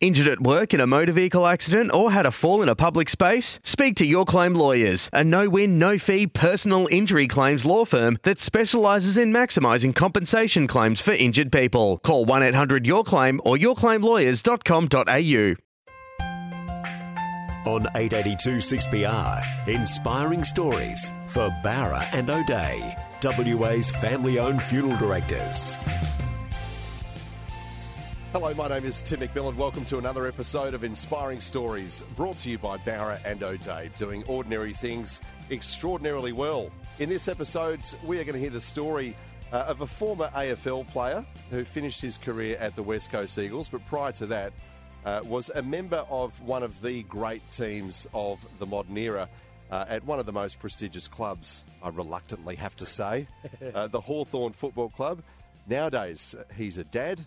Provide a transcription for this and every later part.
Injured at work in a motor vehicle accident or had a fall in a public space? Speak to Your Claim Lawyers, a no win, no fee personal injury claims law firm that specialises in maximising compensation claims for injured people. Call 1 800 Your Claim or yourclaimlawyers.com.au. On 882 6PR, inspiring stories for Bowra and O'Dea, WA's family owned funeral directors. Hello, my name is Tim McMillan. Welcome to another episode of Inspiring Stories, brought to you by Bowra and O'Dea, doing ordinary things extraordinarily well. In this episode, we are going to hear the story uh, of a former AFL player who finished his career at the West Coast Eagles, but prior to that, uh, was a member of one of the great teams of the modern era. Uh, at one of the most prestigious clubs, I reluctantly have to say, uh, the Hawthorn Football Club. Nowadays, he's a dad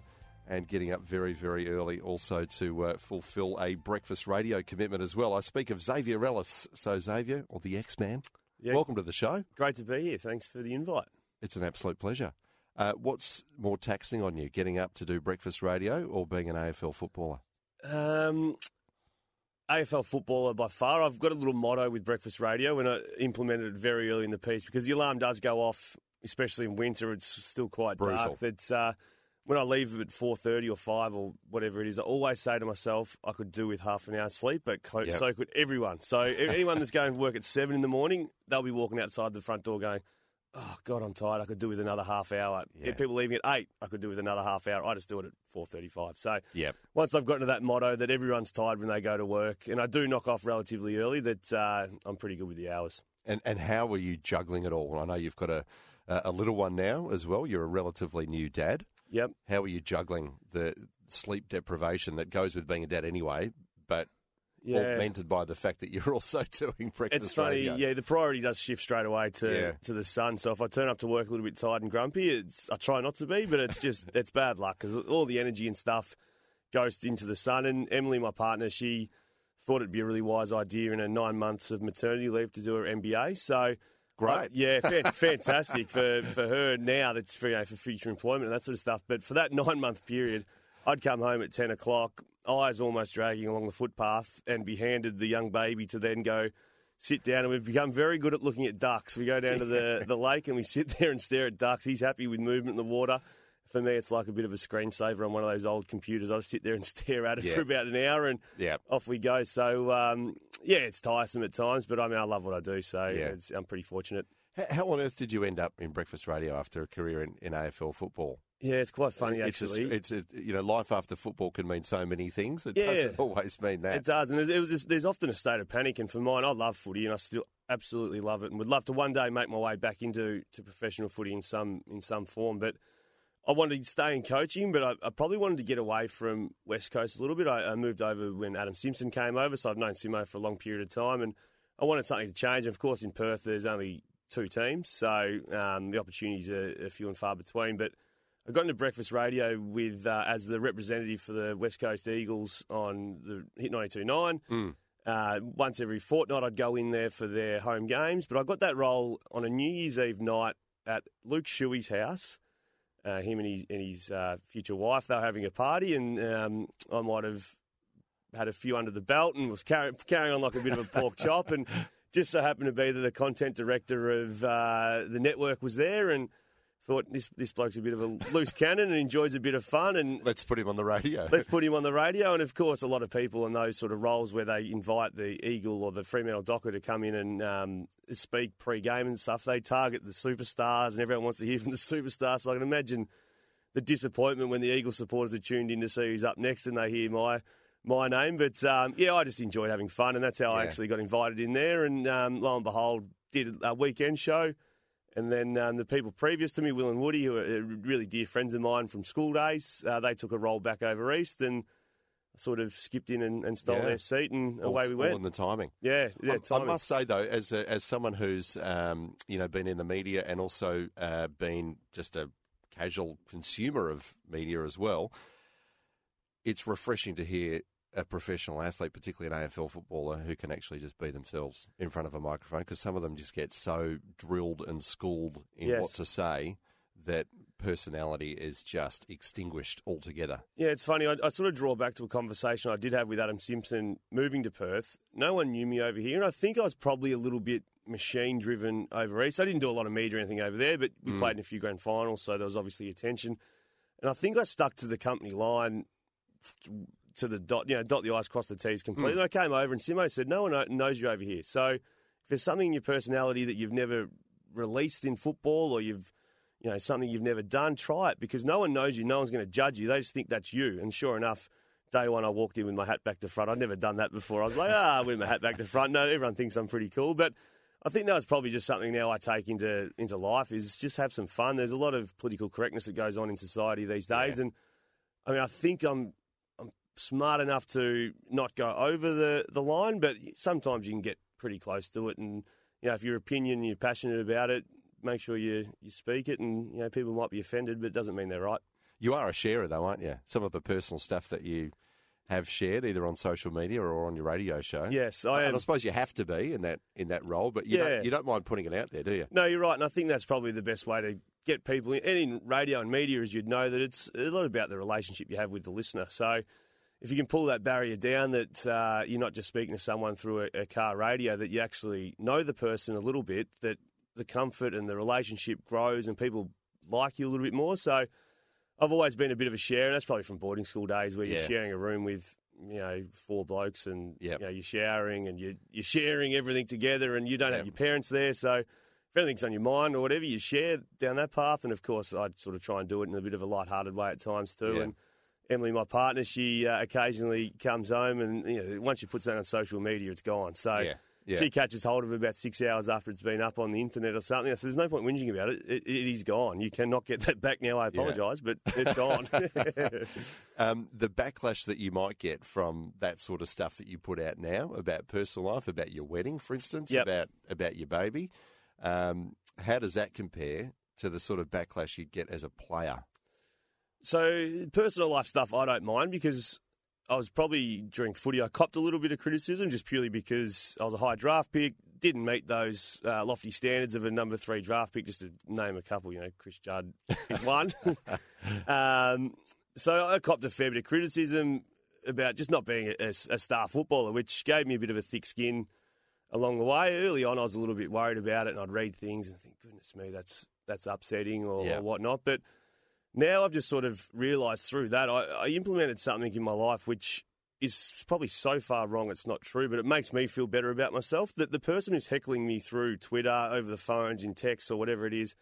and getting up very, very early also to uh, fulfill a breakfast radio commitment as well. I speak of Xavier Ellis. So, Xavier, or the X Man, Yeah. welcome to the show. Great to be here. Thanks for the invite. It's an absolute pleasure. Uh, what's more taxing on you, getting up to do breakfast radio or being an AFL footballer? Um, AFL footballer by far. I've got a little motto with breakfast radio, and I implemented it very early in the piece because the alarm does go off, especially in winter. It's still quite Brutal. dark. That uh, when I leave at four thirty or five or whatever it is, I always say to myself, I could do with half an hour's sleep, but co- Yep. so could everyone. So anyone that's going to work at seven in the morning, they'll be walking outside the front door going. Oh God, I'm tired. I could do with another half hour. Yeah. People leaving at eight, I could do with another half hour. I just do it at four thirty-five. So Yep. once I've gotten to that motto that everyone's tired when they go to work, and I do knock off relatively early, that uh, I'm pretty good with the hours. And, and how are you juggling it all? I know you've got a, a a little one now as well. You're a relatively new dad. Yep. How are you juggling the sleep deprivation that goes with being a dad anyway, but Yeah. augmented by the fact that you're also doing breakfast It's funny, radio? yeah. The priority does shift straight away to Yeah. to the son. So if I turn up to work a little bit tired and grumpy, it's I try not to be, but it's just it's bad luck because all the energy and stuff goes into the son. And Emily, my partner, she thought it'd be a really wise idea in her nine months of maternity leave to do her MBA. So. Great. uh, yeah, fan- fantastic for, for her now. That's for, you know, for future employment and that sort of stuff. But for that nine month period, I'd come home at ten o'clock, eyes almost dragging along the footpath, and be handed the young baby to then go sit down. And we've become very good at looking at ducks. We go down to the, the lake and we sit there and stare at ducks. He's happy with movement in the water. For me, it's like a bit of a screensaver on one of those old computers. I just sit there and stare at it Yeah. for about an hour and Yeah. off we go. So, um, yeah, it's tiresome at times, but I mean, I love what I do. So Yeah. it's, I'm pretty fortunate. How, how on earth did you end up in breakfast radio after a career in, in AFL football? Yeah, it's quite funny, It's a- actually. It's, a, you know life after football can mean so many things. It Yeah. doesn't always mean that. It does, and there's, it was just, there's often a state of panic. And for mine, I love footy, and I still absolutely love it, and would love to one day make my way back into to professional footy in some in some form. But I wanted to stay in coaching, but I, I probably wanted to get away from West Coast a little bit. I, I moved over when Adam Simpson came over, so I've known Simo for a long period of time, and I wanted something to change. And of course, in Perth, there's only two teams, so um, the opportunities are, are few and far between. But I got into breakfast radio with uh, as the representative for the West Coast Eagles on the Hit 92.9. Uh, once every fortnight, I'd go in there for their home games. But I got that role on a New Year's Eve night at Luke Shuey's house. Uh, him and his, and his uh, future wife, they were having a party, and um, I might have had a few under the belt and was carry, carrying on like a bit of a pork chop. And just so happened to be that the content director of uh, the network was there and thought this, this bloke's a bit of a loose cannon and enjoys a bit of fun. And Let's put him on the radio. Let's put him on the radio. And of course, a lot of people in those sort of roles where they invite the Eagle or the Fremantle Docker to come in and um, speak pre game and stuff, they target the superstars and everyone wants to hear from the superstars. So I can imagine the disappointment when the Eagle supporters are tuned in to see who's up next and they hear my. My name, but um, yeah, I just enjoyed having fun, and that's how I actually got invited in there. And um, lo and behold, did a weekend show, and then um, the people previous to me, Will and Woody, who are uh, really dear friends of mine from school days, uh, they took a role back over east and sort of skipped in and, and stole Yeah. their seat, and All- away we all went. in the timing. yeah, yeah, I- I, must say though, as a, as someone who's um, you know been in the media and also uh, been just a casual consumer of media as well, it's refreshing to hear a professional athlete, particularly an AFL footballer, who can actually just be themselves in front of a microphone. Because some of them just get so drilled and schooled in Yes. what to say that personality is just extinguished altogether. Yeah, it's funny. I, I, sort of draw back to a conversation I did have with Adam Simpson moving to Perth. No one knew me over here, and I think I was probably a little bit machine driven over east. I didn't do a lot of media or anything over there, but we mm. played in a few grand finals, so there was obviously attention. And I think I stuck to the company line to the dot, you know, dot the i's, cross the t's completely. Mm. I came over and Simo said, "No one knows you over here." So if there's something in your personality that you've never released in football, or you've you know, something you've never done, try it because no one knows you. No one's going to judge you. They just think that's you. And sure enough, day one I walked in with my hat back to front. I'd never done that before. I was like, ah, with my hat back to front. No, everyone thinks I'm pretty cool. But I think that was probably just something now I take into into life is just have some fun. There's a lot of political correctness that goes on in society these days, yeah. and I mean I think I'm smart enough to not go over the the line, but sometimes you can get pretty close to it. And you know if your opinion, you're passionate about it, make sure you, you speak it, and you know people might be offended, but it doesn't mean they're right. You are a sharer, though, aren't you? Some of the personal stuff that you have shared either on social media or on your radio show. Yes, I am. And I suppose you have to be in that in that role, but you, yeah. don't, you don't mind putting it out there, do you? No, you're right, and I think that's probably the best way to get people. In, and in radio and media, as you'd know, that it's a lot about the relationship you have with the listener. So if you can pull that barrier down, that uh, you're not just speaking to someone through a, a, car radio, that you actually know the person a little bit, that the comfort and the relationship grows and people like you a little bit more. So I've always been a bit of a share, and that's probably from boarding school days where yeah. you're sharing a room with you know four blokes and yep. you know you're showering and you're, you're sharing everything together, and you don't yep. have your parents there, so if anything's on your mind or whatever, you share down that path. And of course, I sort of try and do it in a bit of a light-hearted way at times too. And Emily, my partner, she uh, occasionally comes home, and you know, once she puts something on social media, it's gone. So. Yeah yeah. She catches hold of it about six hours after it's been up on the internet or something. I said, "There's no point whinging about it. It, it is gone. You cannot get that back now. I apologise, yeah. but it's gone." um, the backlash that you might get from that sort of stuff that you put out now about personal life, about your wedding, for instance, yep. about about your baby, um, how does that compare to the sort of backlash you'd get as a player? So personal life stuff, I don't mind because I was probably during footy, I copped a little bit of criticism just purely because I was a high draft pick, didn't meet those uh, lofty standards of a number three draft pick, just to name a couple. You know, Chris Judd is one. um, so I copped a fair bit of criticism about just not being a, a, star footballer, which gave me a bit of a thick skin along the way. Early on, I was a little bit worried about it, and I'd read things and think, "Goodness me, that's that's upsetting" or, or whatnot. But now I've just sort of realised through that I, I, implemented something in my life which is probably so far wrong it's not true, but it makes me feel better about myself. That the person who's heckling me through Twitter, over the phones, in text, or whatever it is,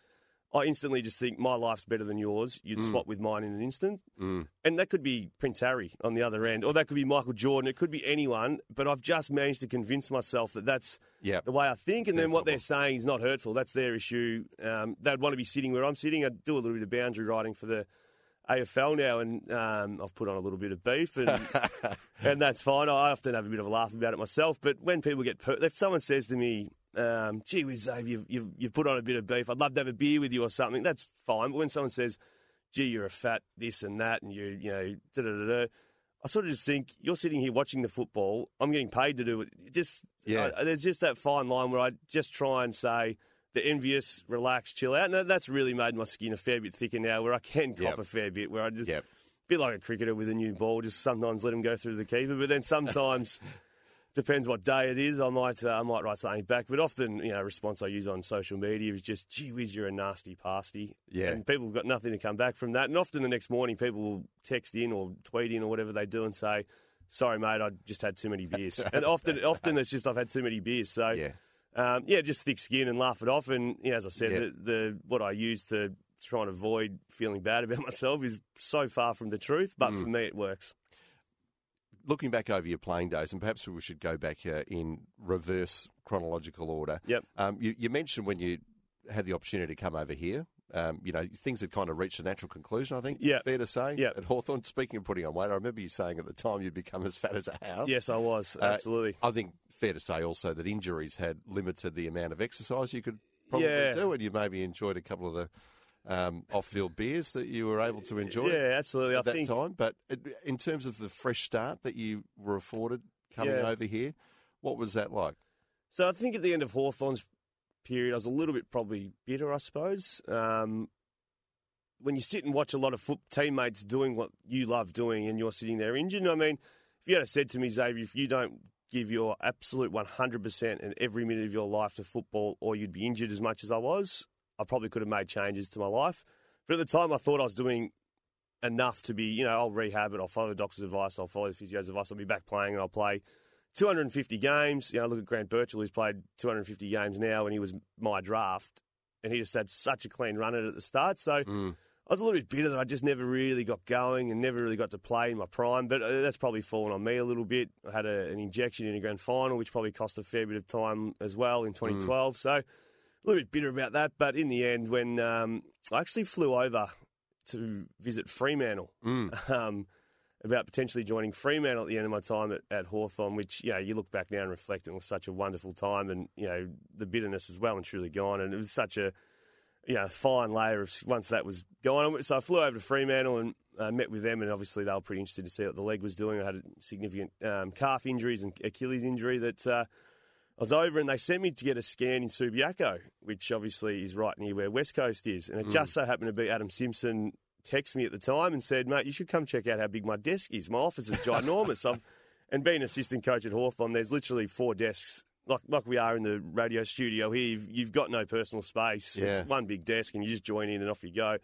I instantly just think my life's better than yours. You'd mm. swap with mine in an instant. Mm. And that could be Prince Harry on the other end, or that could be Michael Jordan. It could be anyone. But I've just managed to convince myself that that's yep. the way I think. It's and then what problem. they're saying is not hurtful. That's their issue. Um, they'd want to be sitting where I'm sitting. I do a little bit of boundary writing for the AFL now, and um, I've put on a little bit of beef, and and that's fine. I often have a bit of a laugh about it myself. But when people get, per- if someone says to me, um, gee whiz, Dave, you've, you've, you've put on a bit of beef. I'd love to have a beer with you or something. That's fine. But when someone says, gee, you're a fat this and that, and you, you know, da da da I sort of just think you're sitting here watching the football. I'm getting paid to do it. Just yeah. I, there's just that fine line where I just try and say the envious, relax, chill out. And that's really made my skin a fair bit thicker now, where I can cop yep. a fair bit. Where I just yep. bit like a cricketer with a new ball. Just sometimes let him go through the keeper, but then sometimes depends what day it is. I might uh, I might write something back, but often you know response I use on social media is just "Gee whiz, you're a nasty pasty," yeah, and people have got nothing to come back from that. And often the next morning, people will text in or tweet in or whatever they do and say, "Sorry, mate, I just had too many beers." and often often it's just I've had too many beers. So yeah, um, yeah, just thick skin and laugh it off. And you know, as I said, yeah. the, the what I use to try and avoid feeling bad about myself is so far from the truth, but mm. for me, it works looking back over your playing days, and perhaps we should go back uh, in reverse chronological order. Yep. Um, you, you, mentioned when you had the opportunity to come over here, um, you know, things had kind of reached a natural conclusion, I think. Yeah. Fair to say. Yeah. At Hawthorn, speaking of putting on weight, I remember you saying at the time you'd become as fat as a house. Yes, I was. Uh, Absolutely. Uh, I think fair to say also that injuries had limited the amount of exercise you could probably yeah. do, and you maybe enjoyed a couple of the um, off-field beers that you were able to enjoy. Yeah, absolutely. At I that think... time, but in terms of the fresh start that you were afforded coming yeah. over here, what was that like? So I think at the end of Hawthorn's period, I was a little bit probably bitter, I suppose. Um, when you sit and watch a lot of foot teammates doing what you love doing, and you're sitting there injured. I mean, if you had said to me, Xavier, if you don't give your absolute 100% and every minute of your life to football, or you'd be injured as much as I was, I probably could have made changes to my life. But at the time, I thought I was doing enough to be, you know, I'll rehab it, I'll follow the doctor's advice, I'll follow the physio's advice, I'll be back playing, and I'll play 250 games. You know, look at Grant Birchall, who's played 250 games now, and he was my draft, and he just had such a clean run at it at the start. So Mm. I was a little bit bitter that I just never really got going and never really got to play in my prime, but uh, that's probably fallen on me a little bit. I had a, an injection in a grand final, which probably cost a fair bit of time as well in 2012. So a little bit bitter about that, but in the end, when um, I actually flew over to visit Fremantle um, about potentially joining Fremantle at the end of my time at, at Hawthorn, which, you know, you look back now and reflect, it was such a wonderful time and, you know, the bitterness is well and truly gone. And it was such a, you know, fine layer of once that was gone. So I flew over to Fremantle and uh, met with them, and obviously they were pretty interested to see what the leg was doing. I had a significant um, calf injuries and Achilles injury that uh, I was over, and they sent me to get a scan in Subiaco, which obviously is right near where West Coast is. And it just so happened to be Adam Simpson texted me at the time and said, mate, you should come check out how big my desk is. My office is ginormous. I've, and being assistant coach at Hawthorn, there's literally four desks. Like, like we are in the radio studio here, you've, you've got no personal space. Yeah. It's one big desk, and you just join in and off you go.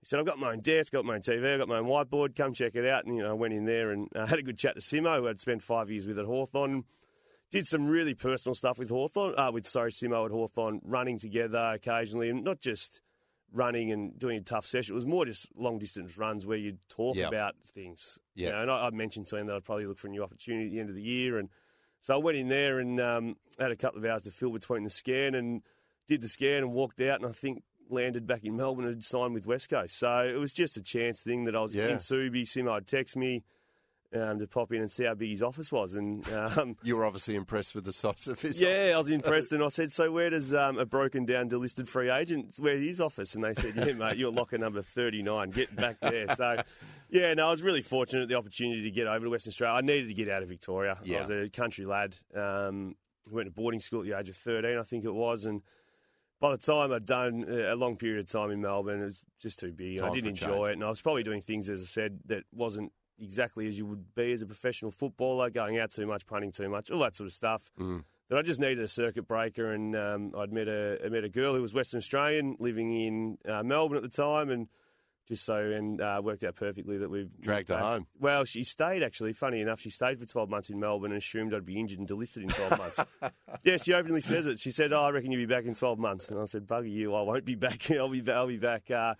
He said, I've got my own desk, got my own TV, I've got my own whiteboard, come check it out. And, you know, I went in there and uh, had a good chat to Simo, who I'd spent five years with at Hawthorn. Did some really personal stuff with Hawthorn, uh, with, sorry, Simo at Hawthorn, running together occasionally, and not just running and doing a tough session. It was more just long distance runs where you'd talk Yeah. about things. You Yeah. know, and I, I mentioned to him that I'd probably look for a new opportunity at the end of the year. And so I went in there and um, had a couple of hours to fill between the scan and did the scan and walked out. And I think landed back in Melbourne and signed with West Coast. So it was just a chance thing that I was Yeah. in Subi. Simo would text me um, to pop in and see how big his office was. And um, You were obviously impressed with the size of his office. yeah, I was impressed, and I said, "So where does um, a broken down delisted free agent where his office?" And they said, "Yeah, mate, you're locker number thirty nine. Get back there." So, yeah, no, I was really fortunate the opportunity to get over to Western Australia. I needed to get out of Victoria. Yeah. I was a country lad. Um, went to boarding school at the age of thirteen, I think it was, and. By the time I'd done a long period of time in Melbourne, it was just too big. Time I didn't enjoy change. it, and I was probably doing things, as I said, that wasn't exactly as you would be as a professional footballer, going out too much, punting too much, all that sort of stuff. Mm. That I just needed a circuit breaker, and um, I'd met a I met a girl who was Western Australian, living in uh, Melbourne at the time, and just so and uh, worked out perfectly that we've Dragged her back. home. Well, she stayed actually. Funny enough, she stayed for twelve months in Melbourne and assumed I'd be injured and delisted in twelve months. yeah, she openly says it. She said, "Oh, I reckon you'll be back in twelve months," and I said, "Bugger you, I won't be back. I'll be I'll be back." Uh,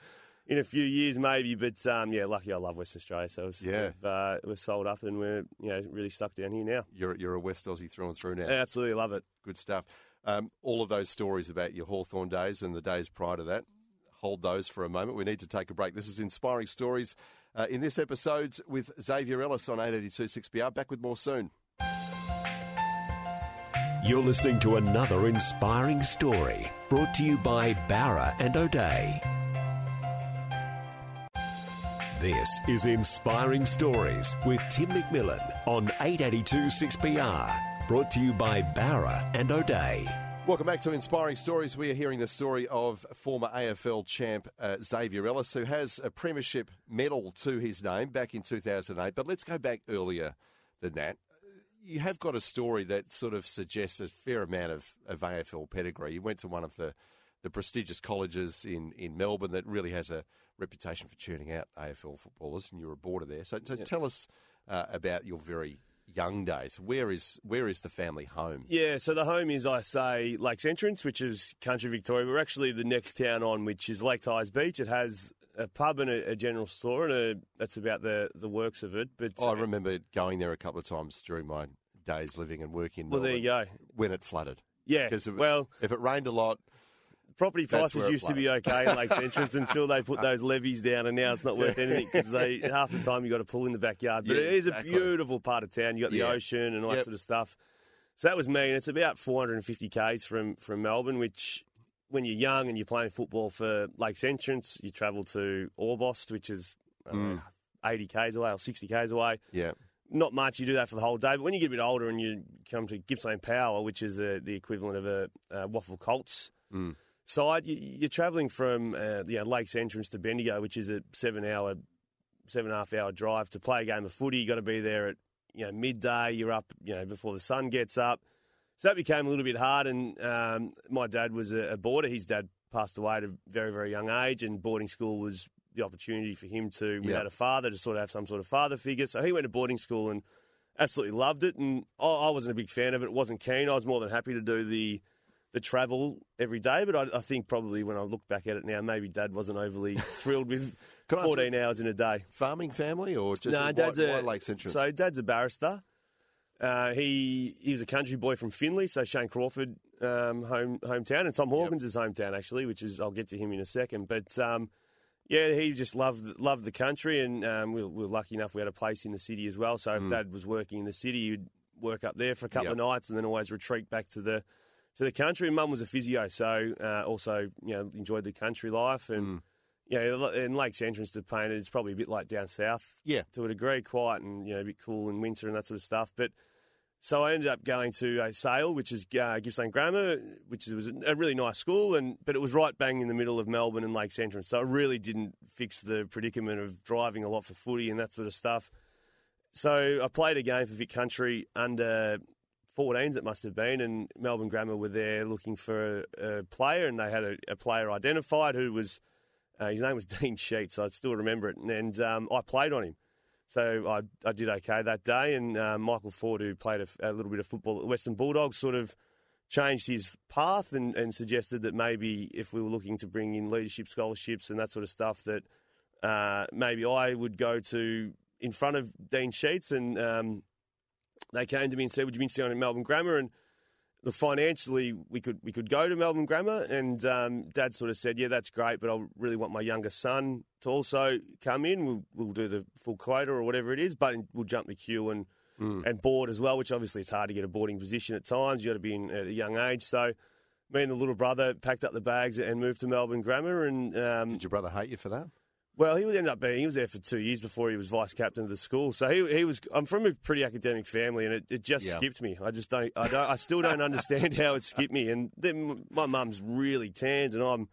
in a few years, maybe, but um, yeah, lucky I love Western Australia, so it's, Yeah. we've, uh, we're sold up and we're you know really stuck down here now. You're, you're a West Aussie through and through now. Absolutely love it. Good stuff. Um, all of those stories about your Hawthorn days and the days prior to that, hold those for a moment. We need to take a break. This is Inspiring Stories uh, in this episode with Xavier Ellis on 882 6PR. Back with more soon. You're listening to another inspiring story brought to you by Bowra and O'Dea. This is Inspiring Stories with Tim McMillan on 882 6PR. Brought to you by Bowra and O'Dea. Welcome back to Inspiring Stories. We are hearing the story of former AFL champ uh, Xavier Ellis, who has a premiership medal to his name back in 2008. But let's go back earlier than that. You have got a story that sort of suggests a fair amount of, of AFL pedigree. You went to one of the, the prestigious colleges in, in Melbourne that really has a reputation for churning out AFL footballers, and you were a boarder there. So, so tell us uh, about your very young days. Where is where is the family home? Yeah, so the home is, I say, Lakes Entrance, which is country Victoria. We're actually the next town on, which is Lake Tyers Beach. It has a pub and a, a general store, and a, that's about the, the works of it. But Oh, I remember going there a couple of times during my days living and working. in Well, there you go. When it flooded. Yeah, Because well, if it rained a lot, property prices used to be okay in Lakes Entrance until they put those levees down, and now it's not worth anything because they half the time you got to pull in the backyard. But Yeah, it is exactly. a beautiful part of town. You got the Yeah. ocean and all that sort of stuff. So that was me, and it's about 450 k's from from Melbourne, which. When you're young and you're playing football for Lakes Entrance, you travel to Orbost, which is Mm. know, 80 k's away or 60 k's away. yeah, Not much. You do that for the whole day, but when you get a bit older and you come to Gippsland Power, which is uh the equivalent of a, uh WAFL Colts, Mm. Side. You, you're travelling from uh, you know, Lakes Entrance to Bendigo, which is a seven hour, seven and a half hour drive to play a game of footy. You've got to be there at you know midday. You're up you know before the sun gets up. So that became a little bit hard. And um, my dad was a, a boarder. His dad passed away at a very very young age, and boarding school was the opportunity for him to, without a father, to sort of have some sort of father figure. So he went to boarding school and absolutely loved it. And I, I wasn't a big fan of it. wasn't keen. I was more than happy to do the the travel every day. But I, I think probably when I look back at it now, maybe Dad wasn't overly thrilled with Can I ask 14 hours in a day. Farming family or just No, Dad's why a Lakes Entrance? So Dad's a barrister. Uh, he he was a country boy from Finley, so Shane Crawford um, home hometown, and Tom Hawkins' is hometown actually, which is I'll get to him in a second. But um, yeah, he just loved loved the country, and um, we, we were lucky enough we had a place in the city as well. So if Dad was working in the city, he'd work up there for a couple Yep. of nights, and then always retreat back to the to the country. Mum was a physio, so uh, also you know enjoyed the country life and. Yeah, in Lakes Entrance to Painted, it's probably a bit like down south Yeah. to a degree, quiet and you know a bit cool in winter and that sort of stuff. But so I ended up going to a Sale, which is uh, Gippsland Grammar, which was a really nice school, and but it was right bang in the middle of Melbourne and Lakes Entrance, so it really didn't fix the predicament of driving a lot for footy and that sort of stuff. So I played a game for Vic Country under 14s, it must have been, and Melbourne Grammar were there looking for a, a player, and they had a, a player identified who was uh, his name was Dean Sheets. I still remember it, and, and um, I played on him. So I, I did okay that day, and uh, Michael Ford, who played a, a little bit of football at Western Bulldogs, sort of changed his path and, and suggested that maybe if we were looking to bring in leadership scholarships and that sort of stuff, that uh, maybe I would go to in front of Dean Sheets, and um, they came to me and said, "Would you be interested in Melbourne Grammar?" And look, financially, we could we could go to Melbourne Grammar, and um, Dad sort of said, "Yeah, that's great, but I really want my younger son to also come in. We'll, we'll do the full quota or whatever it is, but we'll jump the queue and and board as well. Which obviously it's hard to get a boarding position at times. You got to be in at a young age. So me and the little brother packed up the bags and moved to Melbourne Grammar, and um, Did your brother hate you for that? Well, he ended up being he was there for two years before he was vice captain of the school. So he he was. I'm from a pretty academic family, and it, it just Yeah. skipped me. I just don't. I don't. I still don't understand how it skipped me. And then my mum's really tanned, and I'm.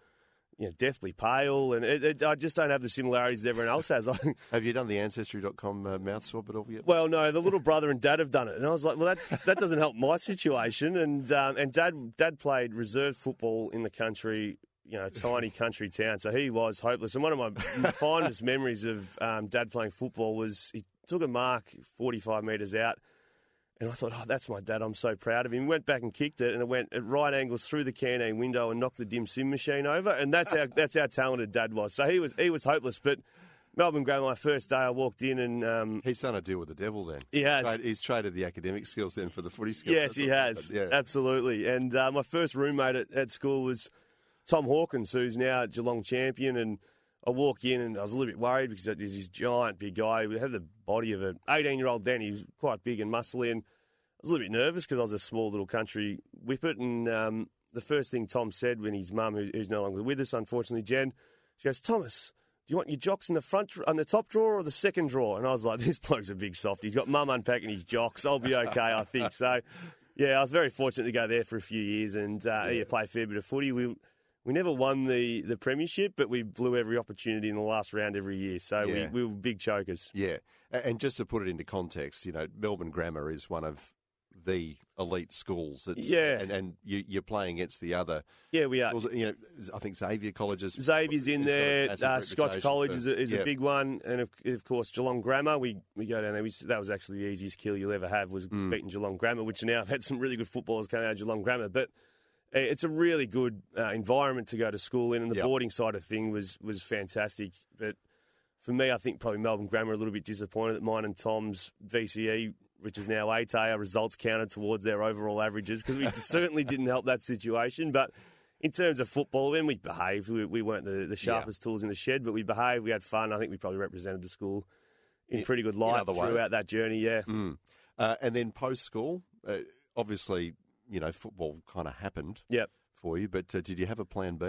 You know, deathly pale, and it, it, I just don't have the similarities that everyone else has. Have you done the Ancestry.com uh, mouth swab at all yet? well, no, the little brother and dad have done it, and I was like, well, that that doesn't help my situation. And um, and dad dad played reserve football in the country, you know, tiny country town, so he was hopeless. And one of my finest memories of um, dad playing football was he took a mark forty five metres out. And I thought, oh, that's my dad. I'm so proud of him. Went back and kicked it, and it went at right angles through the canteen window and knocked the dim sim machine over. And that's how that's how talented dad was. So he was he was hopeless. But Melbourne Grammar, my first day, I walked in and um, He's done a deal with the devil then. He has. He's traded the academic skills then for the footy skills. Yes, That's he has. Yeah. Absolutely. And uh, my first roommate at, at school was Tom Hawkins, who's now Geelong champion. And I walk in and I was a little bit worried because there's this giant big guy. He had the body of an 18 year old then. He was quite big and muscly. And I was a little bit nervous because I was a small little country whippet. And um, the first thing Tom said when his mum, who, who's no longer with us, unfortunately, Jen, she goes, Thomas, do you want your jocks in the front, on the top drawer or the second drawer? And I was like, this bloke's a big soft. He's got mum unpacking his jocks. I'll be okay, I think. So, yeah, I was very fortunate to go there for a few years and uh, yeah. play a fair bit of footy. We we never won the, the premiership, but we blew every opportunity in the last round every year. So Yeah. we, we were big chokers. Yeah, and just to put it into context, you know, Melbourne Grammar is one of the elite schools. It's, Yeah. and, and you, you're playing against the other. Yeah, we are. You know, I think Xavier College's Xavier's in has got a there. Uh, Scotch College for- is a, is yeah. a big one, and of, of course Geelong Grammar. We we go down there. We, that was actually the easiest kill you'll ever have was Hmm. beating Geelong Grammar, which now I've had some really good footballers coming out of Geelong Grammar, but. It's a really good uh, environment to go to school in, and the Yep. boarding side of thing was was fantastic. But for me, I think probably Melbourne Grammar a little bit disappointed that mine and Tom's VCE, which is now ATAR, our results counted towards their overall averages because we certainly didn't help that situation. But in terms of football, when we behaved, we, we weren't the, the sharpest tools in the shed, but we behaved, we had fun. I think we probably represented the school in pretty good light ways. throughout that journey, yeah. Mm. Uh, and then post school, uh, obviously, you know, football kind of happened Yep. for you. But uh, did you have a plan B?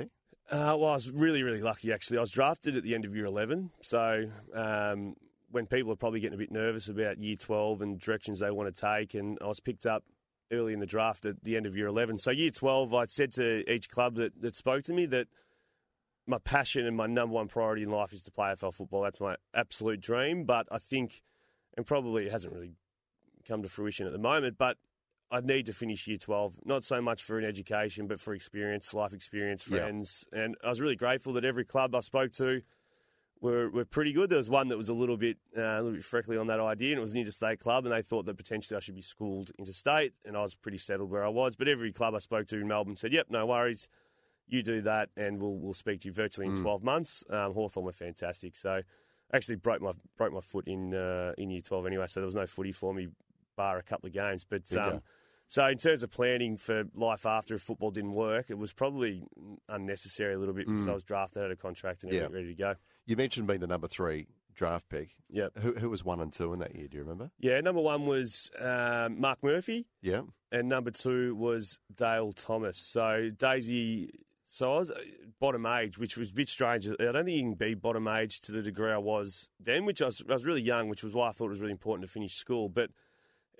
Uh, well, I was really, really lucky actually. I was drafted at the end of year 11. So um, when people are probably getting a bit nervous about year 12 and directions they want to take, and I was picked up early in the draft at the end of year 11. So year 12, I said to each club that, that spoke to me that my passion and my number one priority in life is to play AFL football. That's my absolute dream. But I think, and probably it hasn't really come to fruition at the moment, but I need to finish year 12, not so much for an education, but for experience, life experience, friends. Yeah. And I was really grateful that every club I spoke to were, were pretty good. There was one that was a little bit uh, a little bit freckly on that idea, and it was an interstate club, and they thought that potentially I should be schooled interstate, and I was pretty settled where I was. But every club I spoke to in Melbourne said, "Yep, no worries, you do that, and we'll we'll speak to you virtually in mm. 12 months." Um, Hawthorn were fantastic, so I actually broke my broke my foot in uh, in year 12 anyway, so there was no footy for me bar a couple of games, but. Um, so in terms of planning for life after if football didn't work, it was probably unnecessary a little bit because mm. I was drafted out of contract and yeah. ready to go. You mentioned being the number three draft pick. Yeah. Who, who, was one and two in that year? Do you remember? Yeah, number one was um, Marc Murphy. Yeah. And number two was Dale Thomas. So Daisy, so I was uh, bottom age, which was a bit strange. I don't think you can be bottom age to the degree I was then, which I was, I was really young, which was why I thought it was really important to finish school. But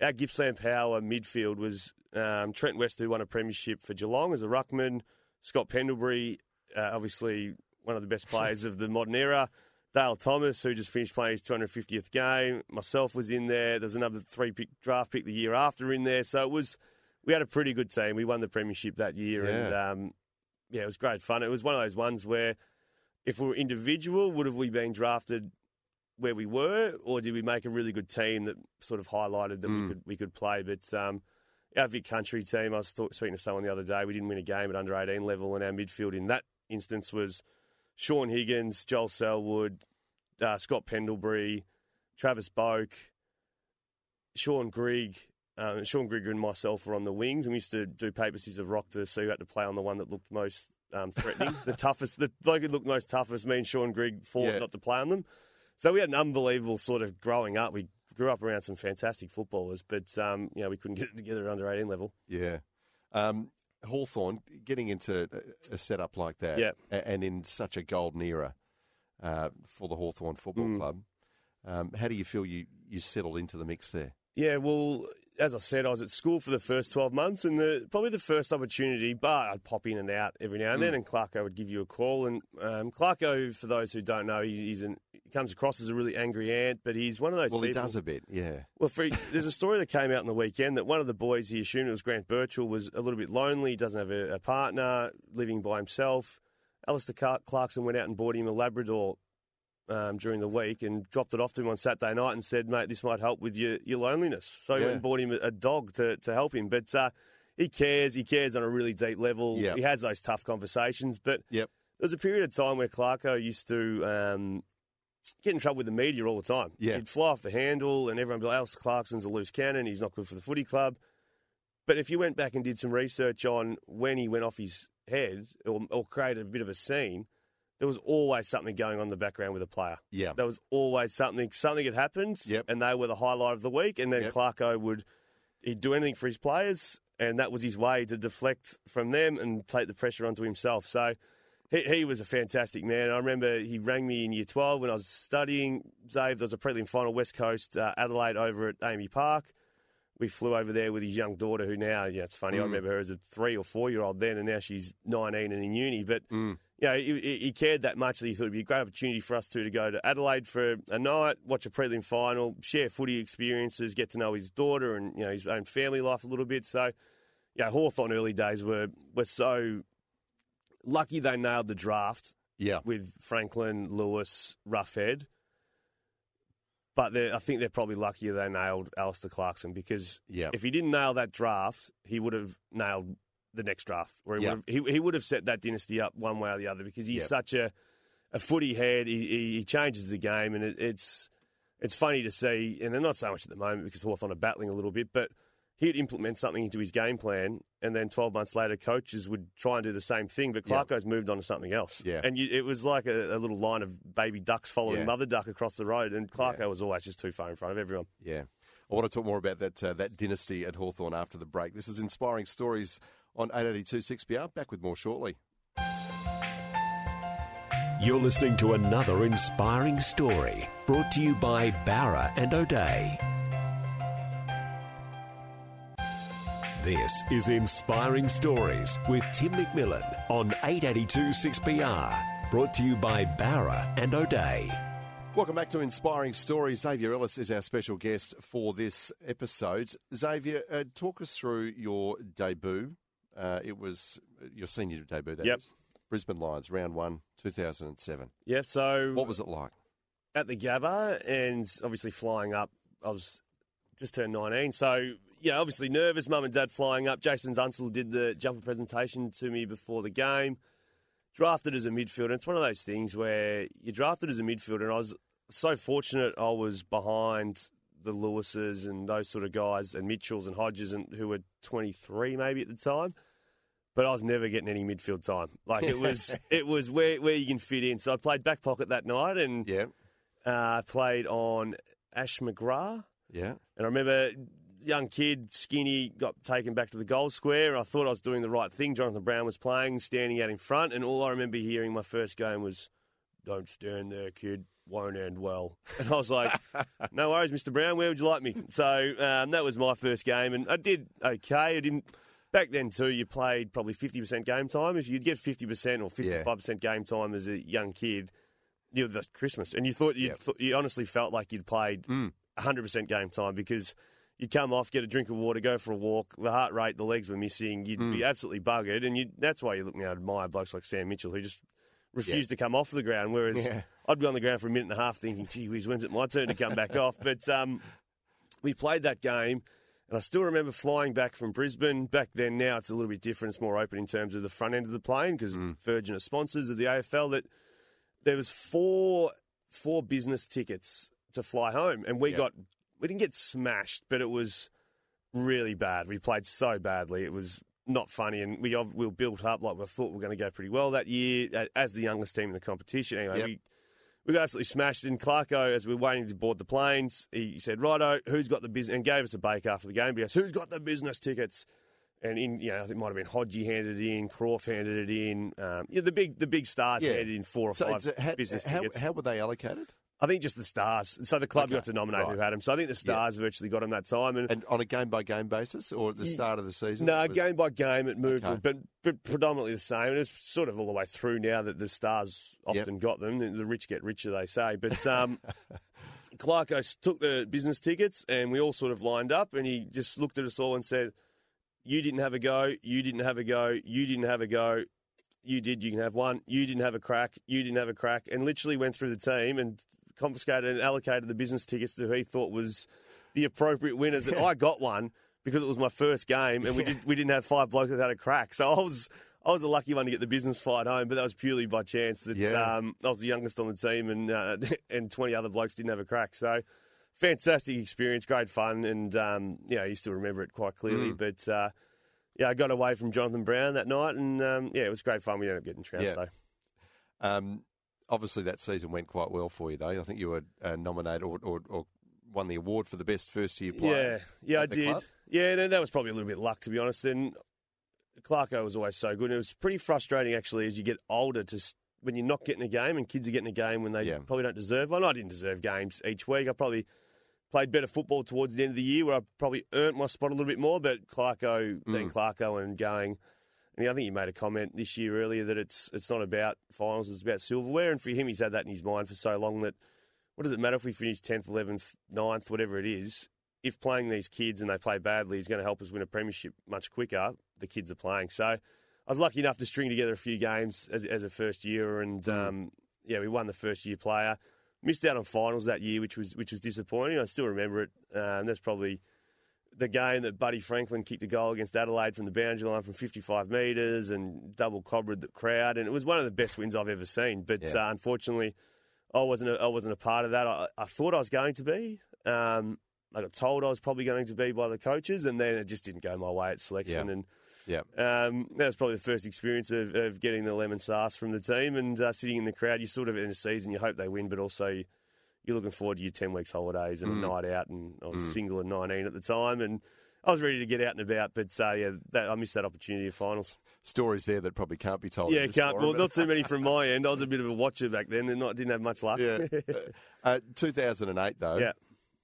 our Gippsland power midfield was um, Trent West, who won a premiership for Geelong as a ruckman. Scott Pendlebury, uh, obviously one of the best players of the modern era. Dale Thomas, who just finished playing his 250th game. Myself was in there. There's another three pick draft pick the year after in there. So it was, we had a pretty good team. We won the premiership that year, yeah. and um, yeah, it was great fun. It was one of those ones where, if we were individual, would have we been drafted where we were, or did we make a really good team that sort of highlighted that mm. we could we could play? But um, our Vic Country team, I was talk, speaking to someone the other day. We didn't win a game at under eighteen level, and our midfield in that instance was Shaun Higgins, Joel Selwood, uh, Scott Pendlebury, Travis Boak, Shaun Grigg. Um, Shaun Grigg and myself were on the wings, and we used to do paper scissors of rock to see who had to play on the one that looked most um, threatening, the toughest, the bloke who looked most toughest. Me and Shaun Grigg fought yeah. not to play on them. So we had an unbelievable sort of growing up. We grew up around some fantastic footballers, but um, you know we couldn't get it together at under eighteen level. Yeah. Um, Hawthorn getting into a setup like that, yeah. and in such a golden era uh, for the Hawthorn Football mm. Club, um, how do you feel you, you settled into the mix there? Yeah, well, as I said, I was at school for the first 12 months, and the, probably the first opportunity, but I'd pop in and out every now and then, mm. and Clarko would give you a call. And um, Clarko, for those who don't know, he's an, he comes across as a really angry ant, but he's one of those well, people. he does a bit, yeah. Well, for, there's a story that came out in the weekend that one of the boys, he assumed it was Grant Birchall, was a little bit lonely, doesn't have a, a partner, living by himself. Alistair Clarkson went out and bought him a Labrador um, during the week and dropped it off to him on Saturday night and said, mate, this might help with your, your loneliness. So yeah. he went and bought him a, dog to, to help him. But uh, he cares. He cares on a really deep level. Yep. He has those tough conversations. But yep. there was a period of time where Clarko used to um, get in trouble with the media all the time. Yeah. He'd fly off the handle and everyone would be like, Clarkson's a loose cannon. He's not good for the footy club. But if you went back and did some research on when he went off his head or, or created a bit of a scene – there was always something going on in the background with a player. Yeah. There was always something. Something had happened, yep. and they were the highlight of the week. And then yep. Clarko would he'd do anything for his players, and that was his way to deflect from them and take the pressure onto himself. So he, he was a fantastic man. I remember he rang me in year 12 when I was studying. Zave, there was a prelim final, West Coast, uh, Adelaide over at AAMI Park. We flew over there with his young daughter, who now, yeah, it's funny, mm. I remember her as a three or four year old then, and now she's 19 and in uni. But mm you know, he, he, cared that much that he thought it'd be a great opportunity for us two to go to Adelaide for a night, watch a prelim final, share footy experiences, get to know his daughter and you know his own family life a little bit. So, yeah, Hawthorn early days were were so lucky they nailed the draft. Yeah, with Franklin, Lewis, Roughead. But I think they're probably luckier they nailed Alistair Clarkson because yep. if he didn't nail that draft, he would have nailed the next draft, where he, yeah. would, have, he, he would have set that dynasty up one way or the other because he's such a, a footy head. He, he, changes the game, and it, it's it's funny to see, and they're not so much at the moment because Hawthorn are battling a little bit, but he'd implement something into his game plan, and then 12 months later, coaches would try and do the same thing, but Clarko's yeah. moved on to something else. Yeah. And you, it was like a, a, little line of baby ducks following yeah. mother duck across the road, and Clarko yeah. was always just too far in front of everyone. Yeah. I want to talk more about that uh, that dynasty at Hawthorn after the break. This is Inspiring Stories on 882 6PR. Back with more shortly. You're listening to another inspiring story brought to you by Bowra and O'Dea. This is Inspiring Stories with Tim McMillan on 882 6PR. Brought to you by Bowra and O'Dea. Welcome back to Inspiring Stories. Xavier Ellis is our special guest for this episode. Xavier, uh, talk us through your debut. Uh, it was your senior debut, that Yep. is. Brisbane Lions, round one, 2007. Yeah, so What was it like? at the Gabba and obviously flying up. I was just turned 19. So, yeah, obviously nervous. Mum and dad flying up. Jason Dunstall did the jumper presentation to me before the game. Drafted as a midfielder. It's one of those things where you're drafted as a midfielder, and I was so fortunate I was behind the Lewises and those sort of guys, and Mitchells and Hodges, and who were 23 maybe at the time. But I was never getting any midfield time. Like it was, it was where where you can fit in. So I played back pocket that night, and Yeah, uh, played on Ash McGrath. yeah. And I remember, young kid, skinny, got taken back to the goal square. I thought I was doing the right thing. Jonathan Brown was playing, standing out in front. And all I remember hearing my first game was, Don't stand there, kid. Won't end well. And I was like, No worries, Mr. Brown. Where would you like me? So um, that was my first game. And I did okay. I didn't. Back then, too, you played probably 50% game time. If you'd get 50% or 55% game time as a young kid, you know, that's Christmas. And you thought you Yep. thought you honestly felt like you'd played Mm. 100% game time because you'd come off, get a drink of water, go for a walk, the heart rate, the legs were missing, you'd Mm. be absolutely buggered. And that's why you look now admire blokes like Sam Mitchell who just refused to come off the ground. Whereas Yeah. I'd be on the ground for a minute and a half thinking, gee whiz, when's it my turn to come back off? But um, we played that game. And I still remember flying back from Brisbane. Back then, now it's a little bit different. It's more open in terms of the front end of the plane because Mm. Virgin are sponsors of the AFL. That there was four four business tickets to fly home, and we Yep. got we didn't get smashed, but it was really bad. We played so badly, it was not funny, and we we were built up like we thought we were going to go pretty well that year as the youngest team in the competition. Anyway, Yep. we. We got absolutely smashed. And Clarko, as we were waiting to board the planes, he said, "Righto, who's got the business?" And gave us a bake after the game. He goes, "Who's got the business tickets?" And in, you know, I think it might have been Hodgie handed it in, Croft handed it in. Um, yeah, the big, the big stars Yeah. handed in four or So five how, business how, tickets. how were they allocated? I think just the stars. So the club Okay, got to nominate right. who had them. So I think the stars virtually got them that time. And, And on a game by game basis, or at the start of the season? no, was- game by game it moved, Okay. but, but predominantly the same. And it's sort of all the way through now that the stars often got them. The rich get richer, they say. But um, Clarko took the business tickets, and we all sort of lined up, and he just looked at us all and said, "You didn't have a go. You didn't have a go. You didn't have a go." You did, you can have one. You didn't have a crack. You didn't have a crack. And literally went through the team and confiscated and allocated the business tickets to who he thought was the appropriate winners. And I got one because it was my first game, and we did we didn't have five blokes that had a crack. So I was I was a lucky one to get the business flight home, but that was purely by chance. That Yeah. um, I was the youngest on the team, and uh, and twenty other blokes didn't have a crack. So fantastic experience, great fun, and um, yeah, you still remember it quite clearly. Mm. But uh, yeah, I got away from Jonathan Brown that night, and um, yeah, it was great fun. We ended up getting trounced Yeah. though. Um, obviously, that season went quite well for you, though. I think you were uh, nominated or, or, or won the award for the best first year player. Yeah, yeah, I did. club? Yeah, no, that was probably a little bit luck, to be honest. And Clarko was always so good. And it was pretty frustrating, actually, as you get older to when you're not getting a game and kids are getting a game when they Yeah. probably don't deserve one. I didn't deserve games each week. I probably played better football towards the end of the year where I probably earned my spot a little bit more. But Clarko, Mm. being Clarko and going, and I think he made a comment this year earlier that it's it's not about finals, it's about silverware. And for him, he's had that in his mind for so long that what does it matter if we finish 10th, 11th, 9th, whatever it is? If playing these kids and they play badly is going to help us win a premiership much quicker, the kids are playing. So I was lucky enough to string together a few games as, as a first year, and um, yeah, we won the first year player. Missed out on finals that year, which was which was disappointing. I still remember it, uh, and that's probably the game that Buddy Franklin kicked a goal against Adelaide from the boundary line from 55 metres and double cobbered the crowd, and it was one of the best wins I've ever seen. But Yeah. uh, unfortunately, I wasn't a, I wasn't a part of that. I, I thought I was going to be. Um, I got told I was probably going to be by the coaches, and then it just didn't go my way at selection. Yeah. And Yeah. um, that was probably the first experience of, of getting the lemon sauce from the team and uh, sitting in the crowd. You sort of in a season, you hope they win, but also you, you're looking forward to your ten weeks holidays and Mm. a night out. And I was single and 19 at the time, and I was ready to get out and about, but uh, yeah, that, I missed that opportunity of finals. Stories there that probably can't be told. Yeah, can't. Well, not too many from my end. I was a bit of a watcher back then, and not didn't have much luck. Yeah. uh, 2008, though. Yeah.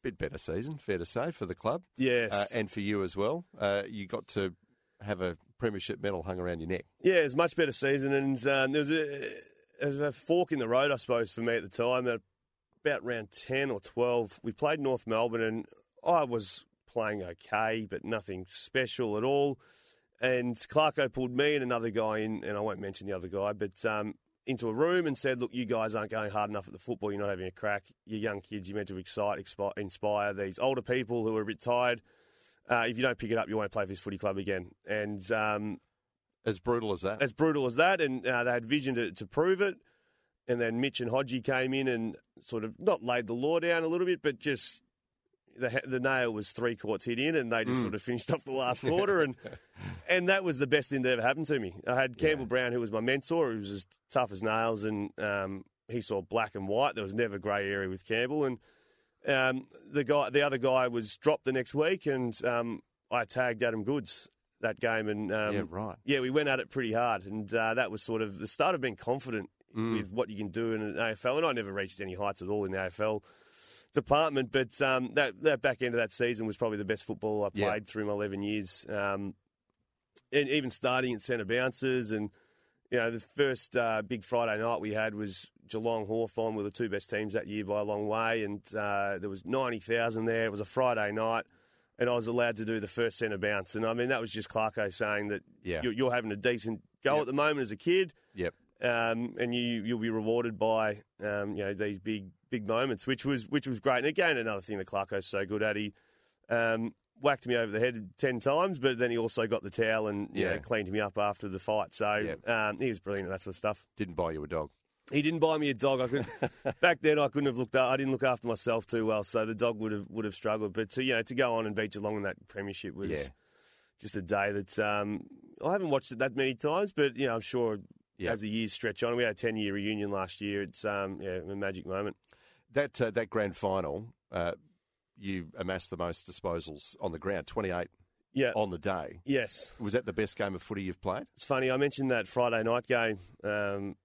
bit better season, fair to say, for the club. Yes. Uh, and for you as well. Uh, you got to have a premiership medal hung around your neck. Yeah, it was a much better season, and um, there, was a, a fork in the road, I suppose, for me at the time. At about round 10 or 12, we played North Melbourne, and I was playing okay, but nothing special at all. And Clarko pulled me and another guy in, and I won't mention the other guy, but um, into a room and said, "Look, you guys aren't going hard enough at the football. You're not having a crack. You're young kids. You're meant to excite, expi- inspire these older people who are a bit tired. Uh, if you don't pick it up, you won't play for this footy club again." And um, As brutal as that. as brutal as that, and uh, they had vision to, to prove it. And then Mitch and Hodgie came in and sort of not laid the law down a little bit, but just the the nail was three quarts hit in, and they just sort of finished off the last quarter, and and that was the best thing that ever happened to me. I had Campbell Brown, who was my mentor, who was as tough as nails, and um, he saw black and white. There was never grey area with Campbell, and um, the guy, the other guy, was dropped the next week, and um, I tagged Adam Goodes that game, and um, Yeah, right. yeah, we went at it pretty hard, and uh, that was sort of the start of being confident with what you can do in an AFL. And I never reached any heights at all in the AFL department, but um, that that back end of that season was probably the best football I Yeah. played through my eleven years, um, and even starting at centre bounces and. You know, the first uh, big Friday night we had was Geelong Hawthorn were the two best teams that year by a long way, and uh, there was ninety thousand there. It was a Friday night, and I was allowed to do the first centre bounce. And I mean, that was just Clarko saying that Yeah. you're, you're having a decent go Yep. at the moment as a kid, Yep. Um, and you you'll be rewarded by um, you know these big big moments, which was which was great. And again, another thing that Clarko's so good at, he um, whacked me over the head ten times, but then he also got the towel and you Yeah. know, cleaned me up after the fight. So Yep. um, he was brilliant at that sort of stuff. Didn't buy you a dog. He didn't buy me a dog. I could back then. I couldn't have looked. I didn't look after myself too well, so the dog would have would have struggled. But to you know to go on and beat Geelong in that premiership was Yeah. just a day that um, I haven't watched it that many times, but you know I'm sure As the years stretch on. We had a ten year reunion last year. It's um, yeah a magic moment. That uh, that grand final, uh, you amassed the most disposals on the ground, 28 Yeah. on the day. Yes. Was that the best game of footy you've played? It's funny. I mentioned that Friday night game um,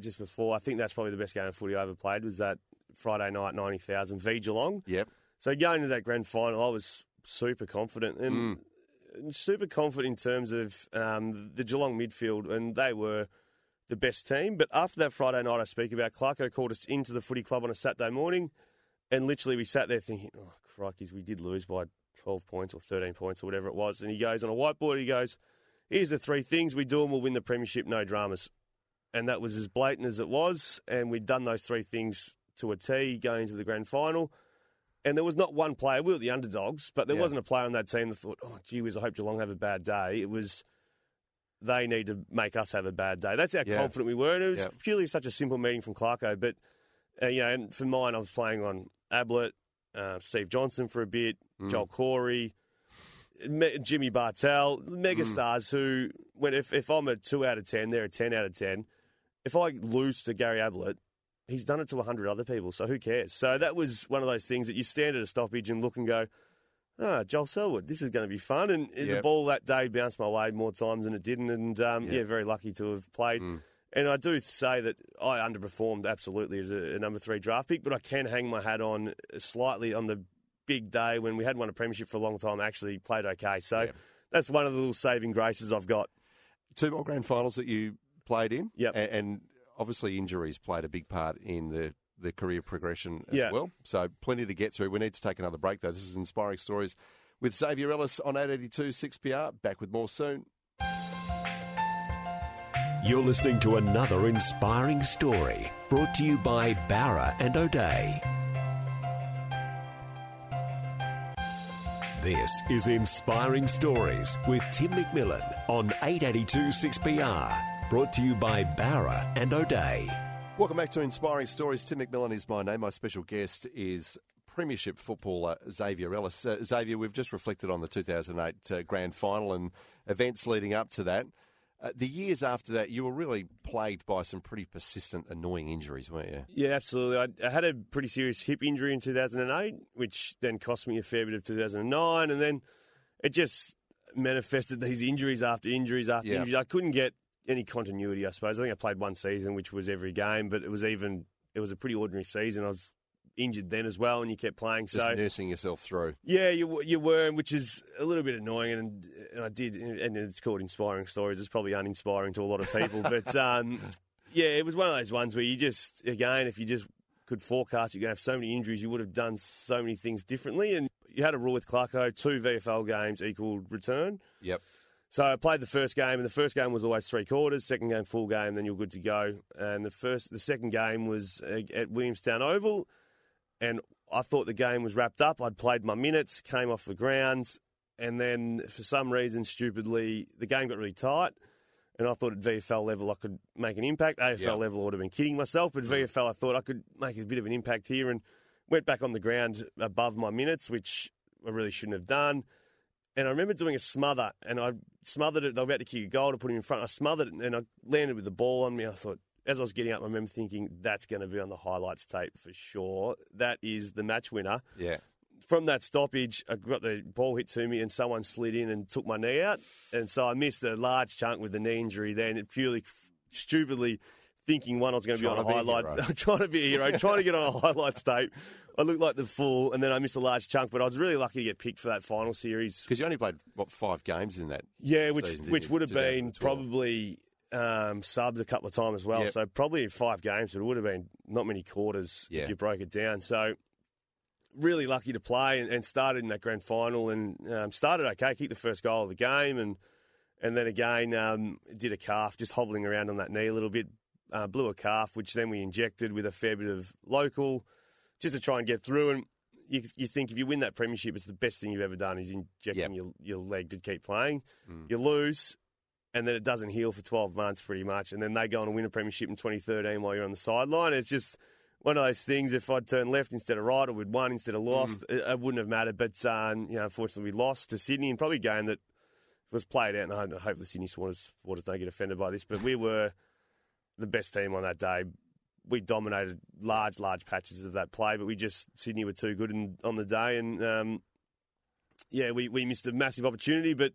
just before. I think that's probably the best game of footy I ever played. Was that Friday night ninety thousand v Geelong? Yep. So going into that grand final, I was super confident and and super confident in terms of um, the Geelong midfield, and they were the best team. But after that Friday night I speak about, Clarko called us into the footy club on a Saturday morning, and literally we sat there thinking, oh, crikey, we did lose by 12 points or 13 points or whatever it was. And he goes on a whiteboard, he goes, here's the three things we do and we'll win the premiership, no dramas. And that was as blatant as it was. And we'd done those three things to a T going to the grand final. And there was not one player, we were the underdogs, but there Yeah. wasn't a player on that team that thought, oh, gee whiz, I hope Geelong have a bad day. It was, they need to make us have a bad day. That's how Yeah. confident we were. And it was Yeah. purely such a simple meeting from Clarko. But, uh, you know, and for mine, I was playing on Ablett, uh, Steve Johnson for a bit, Mm. Joel Corey, Me- Jimmy Bartel, megastars who, when if, if I'm a 2 out of 10, they're a 10 out of 10. If I lose to Gary Ablett, he's done it to 100 other people, so who cares? So that was one of those things that you stand at a stoppage and look and go, ah, Joel Selwood, this is going to be fun. And the ball that day bounced my way more times than it didn't. And um, Yep. yeah, very lucky to have played. And I do say that I underperformed absolutely as a, a number three draft pick, but I can hang my hat on slightly on the big day when we had won a premiership for a long time. I actually played okay. So Yep. that's one of the little saving graces I've got. Two more grand finals that you played in. Yep. A- And, obviously injuries played a big part in the, the career progression as Yeah. well. So plenty to get through. We need to take another break though. This is Inspiring Stories with Xavier Ellis on 882 6PR. Back with more soon. You're listening to another inspiring story brought to you by Bowra and O'Dea. This is Inspiring Stories with Tim McMillan on 882 6PR. Brought to you by Bowra and O'Dea. Welcome back to Inspiring Stories. Tim McMillan is my name. My special guest is Premiership footballer Xavier Ellis. Uh, Xavier, we've just reflected on the 2008 uh, grand final and events leading up to that. Uh, the years after that, you were really plagued by some pretty persistent, annoying injuries, weren't you? Yeah, absolutely. I, I had a pretty serious hip injury in 2008, which then cost me a fair bit of 2009, and then it just manifested these injuries after injuries after Yeah. injuries. I couldn't get any continuity, I suppose. I think I played one season, which was every game, but it was even it was a pretty ordinary season. I was injured then as well, and you kept playing. Just so nursing yourself through. yeah, you you were, which is a little bit annoying, and, and I did, and it's called inspiring stories. It's probably uninspiring to a lot of people, but um, yeah, it was one of those ones where you just, again, if you just could forecast you're going to have so many injuries, you would have done so many things differently. And you had a rule with Clarko: two VFL games equaled return. Yep. So I played the first game, and the first game was always three quarters. Second game, full game, then you're good to go. And the first, the second game was uh, at Williamstown Oval, and I thought the game was wrapped up. I'd played my minutes, came off the grounds, and then for some reason, stupidly, the game got really tight. And I thought at VFL level I could make an impact. AFL Yeah. level I would have been kidding myself, but VFL I thought I could make a bit of an impact here, and went back on the ground above my minutes, which I really shouldn't have done. And I remember doing a smother, and I smothered it. They were about to kick a goal to put him in front. I smothered it, and I landed with the ball on me. I thought, as I was getting up, I remember thinking, that's going to be on the highlights tape for sure. That is the match winner. Yeah. From that stoppage, I got the ball hit to me, and someone slid in and took my knee out. And so I missed a large chunk with the knee injury then, purely stupidly thinking one, I was going to be on a be a highlight. trying to be a hero, trying to get on a highlight tape. I looked like the fool, and then I missed a large chunk, but I was really lucky to get picked for that final series. Because you only played, what, five games in that? Yeah, which season, which you? would have been probably um, subbed a couple of times as well. Yep. So probably five games, but it would have been not many quarters Yeah. if you broke it down. So really lucky to play and, and started in that grand final and um, started okay, kicked the first goal of the game and and then again um, did a calf, just hobbling around on that knee a little bit, uh, blew a calf, which then we injected with a fair bit of local, just to try and get through. And you, you think if you win that premiership, it's the best thing you've ever done is injecting Yep. your, your leg to keep playing. You lose, and then it doesn't heal for 12 months pretty much. And then they go on and win a premiership in 2013 while you're on the sideline. It's just one of those things. If I'd turned left instead of right, or we'd won instead of lost, it, it wouldn't have mattered. But um, you know, unfortunately, we lost to Sydney, and probably a game that was played out. And I hope, the Sydney supporters, supporters don't get offended by this, but we were the best team on that day. We dominated large, large patches of that play, but we just Sydney were too good in, on the day, and um, yeah, we, we missed a massive opportunity. But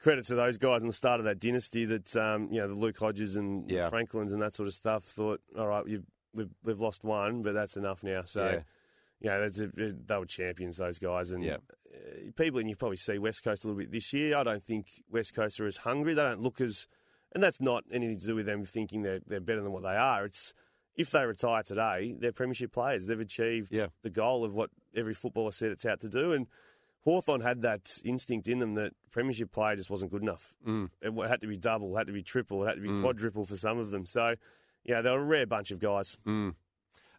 credit to those guys in the start of that dynasty that um, you know the Luke Hodges and Yeah. Franklins and that sort of stuff thought, all right, we've we've lost one, but that's enough now. So. Yeah. You know, that's a, they were champions, those guys. And Yeah. uh, people, and you probably see West Coast a little bit this year. I don't think West Coast are as hungry. They don't look as, and that's not anything to do with them thinking they're, they're better than what they are. It's if they retire today, they're premiership players. They've achieved Yeah. the goal of what every footballer said it's out to do. And Hawthorn had that instinct in them that premiership play just wasn't good enough. Mm. It had to be double, had to be triple, it had to be quadruple for some of them. So, yeah, they're a rare bunch of guys. Mm.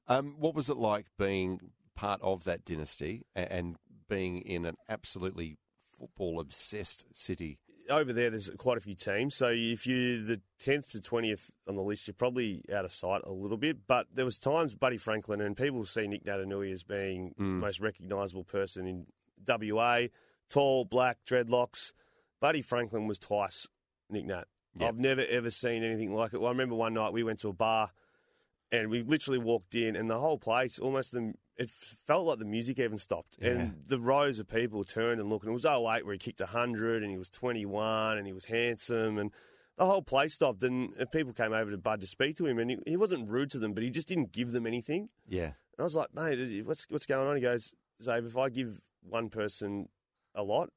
Um, what was it like being part of that dynasty and, and being in an absolutely football obsessed city? Over there, there's quite a few teams. So if you're the 10th to 20th on the list, you're probably out of sight a little bit. But there was times Buddy Franklin and people see Nic Naitanui as being the most recognisable person in WA. Tall, black, dreadlocks. Buddy Franklin was twice Nic Nat. Yep. I've never ever seen anything like it. Well, I remember one night we went to a bar and we literally walked in and the whole place almost the it felt like the music even stopped. And the rows of people turned and looked and it was 08 where he kicked 100 and he was 21 and he was handsome and the whole place stopped. And, people came over to Bud to speak to him and he, he wasn't rude to them but he just didn't give them anything. Yeah. and I was like mate what's what's going on? He goes Zave if I give one person a lot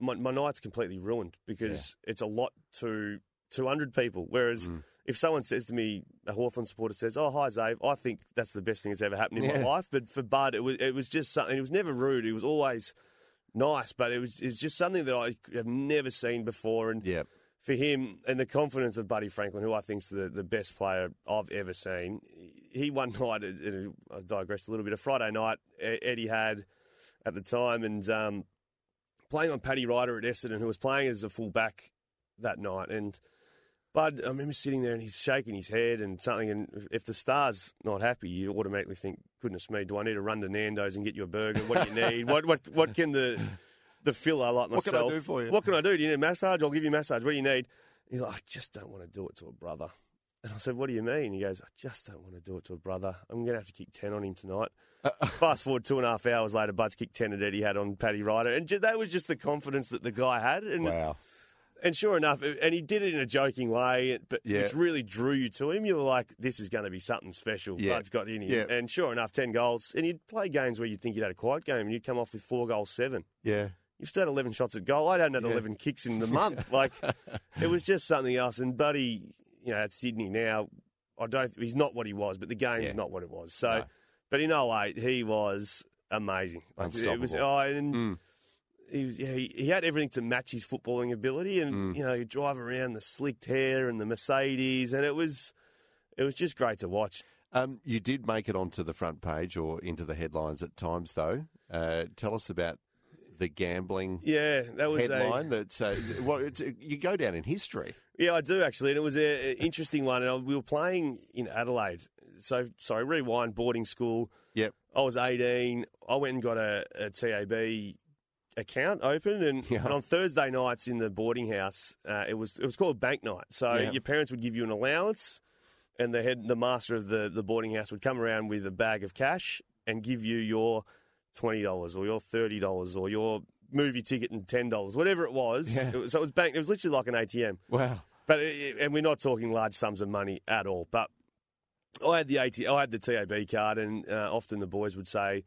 my, my night's completely ruined because it's a lot to 200 people. Whereas Mm. If someone says to me, a Hawthorn supporter says, "Oh, hi, Zave," I think that's the best thing that's ever happened in Yeah. my life. But for Bud, it was it was just something. It was never rude. It was always nice, but it was it was just something that I have never seen before. And Yeah. for him and the confidence of Buddy Franklin, who I think's the the best player I've ever seen, he one night. I digressed a little bit. A Friday night, Etihad at the time and um, playing on Paddy Ryder at Essendon, who was playing as a fullback that night, and. Bud, I remember sitting there and he's shaking his head and something. And if the star's not happy, you automatically think, "Goodness me, do I need to run to Nando's and get you a burger? What do you need? what what what can the the filler like What can I myself? do for you? What can I do? Do you need a massage? I'll give you a massage. What do you need?" He's like, "I just don't want to do it to a brother." And I said, "What do you mean?" He goes, "I just don't want to do it to a brother. I'm going to have to kick ten on him tonight." Uh, uh. Fast forward two and a half hours later, Bud's kicked ten that Etihad on Paddy Ryder, and that was just the confidence that the guy had. And Wow. And sure enough, and he did it in a joking way, but Yeah. which really drew you to him. You were like, "This is going to be something special." Yeah. Bud's got in him, Yeah. and sure enough, ten goals. And you'd play games where you'd think you'd had a quiet game, and you'd come off with four goals, seven. Yeah. You've still had eleven shots at goal. I hadn't had Yeah. eleven kicks in the month. like it was just something else. And Buddy, you know, at Sydney now, I don't. He's not what he was, but the game's Yeah. not what it was. So, No. but in 08, he was amazing. Like, It was, Unstoppable. oh, and Mm. He, was, yeah, he, had everything to match his footballing ability, and Mm. you know, he'd drive around the slicked hair and the Mercedes, and it was, it was just great to watch. Um, you did make it onto the front page or into the headlines at times, though. Uh, tell us about the gambling Yeah, that was a, headline. That's uh, well, you go down in history. Yeah, I do actually, and it was an interesting one. And I, we were playing in Adelaide. So sorry, rewind boarding school. Yep. I was eighteen. I went and got a, a TAB account open, and, Yeah. and on Thursday nights in the boarding house, uh, it was it was called bank night. So Yeah. your parents would give you an allowance, and the head the master of the the boarding house would come around with a bag of cash and give you your twenty dollars or your thirty dollars or your movie ticket and ten dollars, whatever it was. Yeah. It was. So it was bank. It was literally like an ATM. Wow. But it, and we're not talking large sums of money at all. But I had the AT, I had the TAB card, and uh, often the boys would say,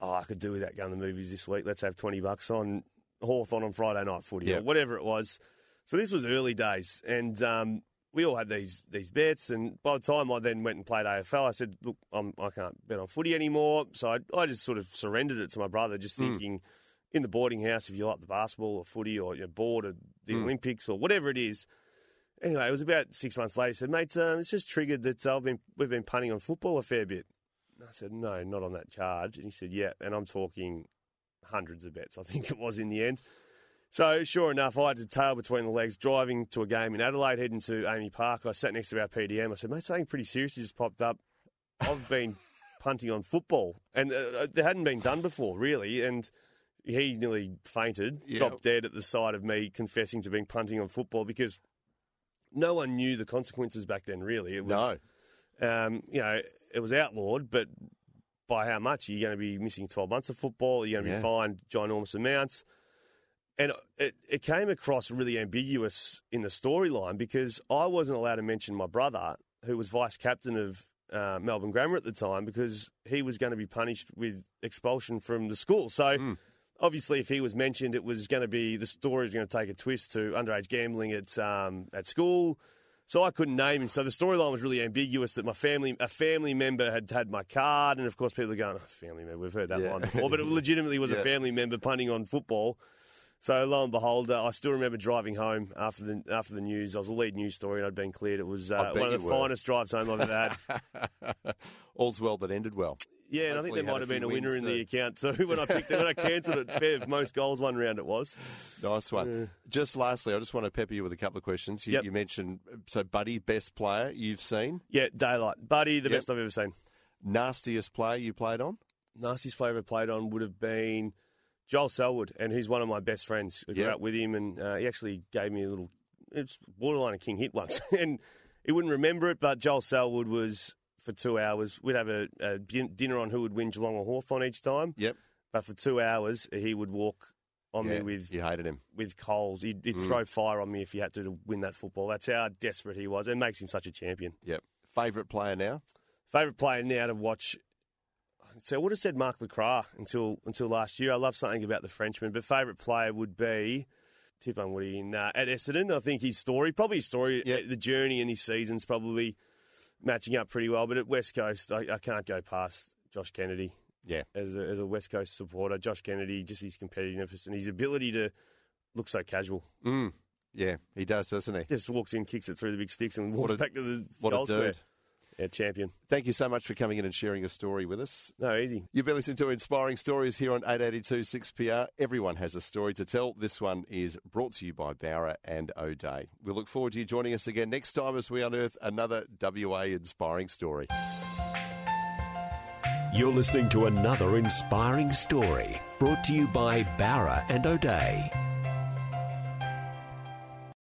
"Oh, I could do with that going to the movies this week. Let's have twenty bucks on Hawthorn on Friday night footy Yeah. or whatever it was." So this was early days, and um, we all had these these bets. And by the time I then went and played AFL, I said, "Look, I'm, I can't bet on footy anymore." So I, I just sort of surrendered it to my brother, just thinking. In the boarding house, if you like the basketball or footy or you're bored of the Olympics or whatever it is, Anyway, it was about six months later. He said, "Mate, um, it's just triggered that uh, I've been we've been punting on football a fair bit." I said, "No, not on that charge." And he said, "Yeah," and I'm talking hundreds of bets. I think it was in the end. So sure enough, I had to tail between the legs, driving to a game in Adelaide, heading to AAMI Park. I sat next to our PDM. I said, "Mate, something pretty serious just popped up. I've been punting on football, and uh, it hadn't been done before, really." And he nearly fainted, dropped dead at the sight of me confessing to being punting on football because no one knew the consequences back then. Really, it was No. um, you know it was outlawed, but by how much? Are you going to be missing twelve months of football? Are you going to Yeah. be fined ginormous amounts? And it, it came across really ambiguous in the storyline because I wasn't allowed to mention my brother, who was vice captain of uh, Melbourne Grammar at the time, because he was going to be punished with expulsion from the school. So Hmm. obviously, if he was mentioned, it was going to be the story was going to take a twist to underage gambling at um, at school. So I couldn't name him. So the storyline was really ambiguous. That my family, a family member, had had my card, and of course, people are going, oh, "Family member, we've heard that Yeah. line before," but it legitimately was Yeah. a family member punting on football. So lo and behold, uh, I still remember driving home after the after the news. I was the lead news story, and I'd been cleared. It was uh, one of the were. finest drives home I've ever had. All's well that ended well. Yeah, and I think there might have been a winner in the account too when I picked it when I cancelled it. Fair, most goals one round it was. Nice one. Just lastly, I just want to pepper you with a couple of questions. You, Yep. you mentioned so Buddy, best player you've seen, Yeah, daylight, buddy, the Yep. best I've ever seen. nastiest player you played on. Nastiest player I ever played on would have been Joel Selwood, and he's one of my best friends. I grew Yep. up with him, and uh, he actually gave me a little. It's borderline a king hit once, and he wouldn't remember it. But Joel Selwood was for two hours. We'd have a, a dinner on who would win Geelong or Hawthorn each time. Yep. But for two hours, he would walk on Yeah, me with you hated him. with coals. He'd, he'd Mm. throw fire on me if he had to, to win that football. That's how desperate he was. It makes him such a champion. Yep. Favorite player now? Favourite player now to watch. So I would have said Mark Lacroix until until last year. I love something about the Frenchman, but favourite player would be Tipungwuti in, uh, at Essendon. I think his story, probably his story, uh, the journey and his seasons probably matching up pretty well. But at West Coast, I, I can't go past Josh Kennedy Yeah. as a, as a West Coast supporter. Josh Kennedy, just his competitiveness and his ability to look so casual. Mm. Yeah, he does, doesn't he? Just walks in, kicks it through the big sticks, and walks a- back to the What goal a square. Dude. Yeah, champion. Thank you so much for coming in and sharing your story with us. No, easy. You've been listening to Inspiring Stories here on 882 6PR. Everyone has a story to tell. This one is brought to you by Bowra and O'Dea. We look forward to you joining us again next time as we unearth another WA inspiring story. You're listening to another inspiring story brought to you by Bowra and O'Dea.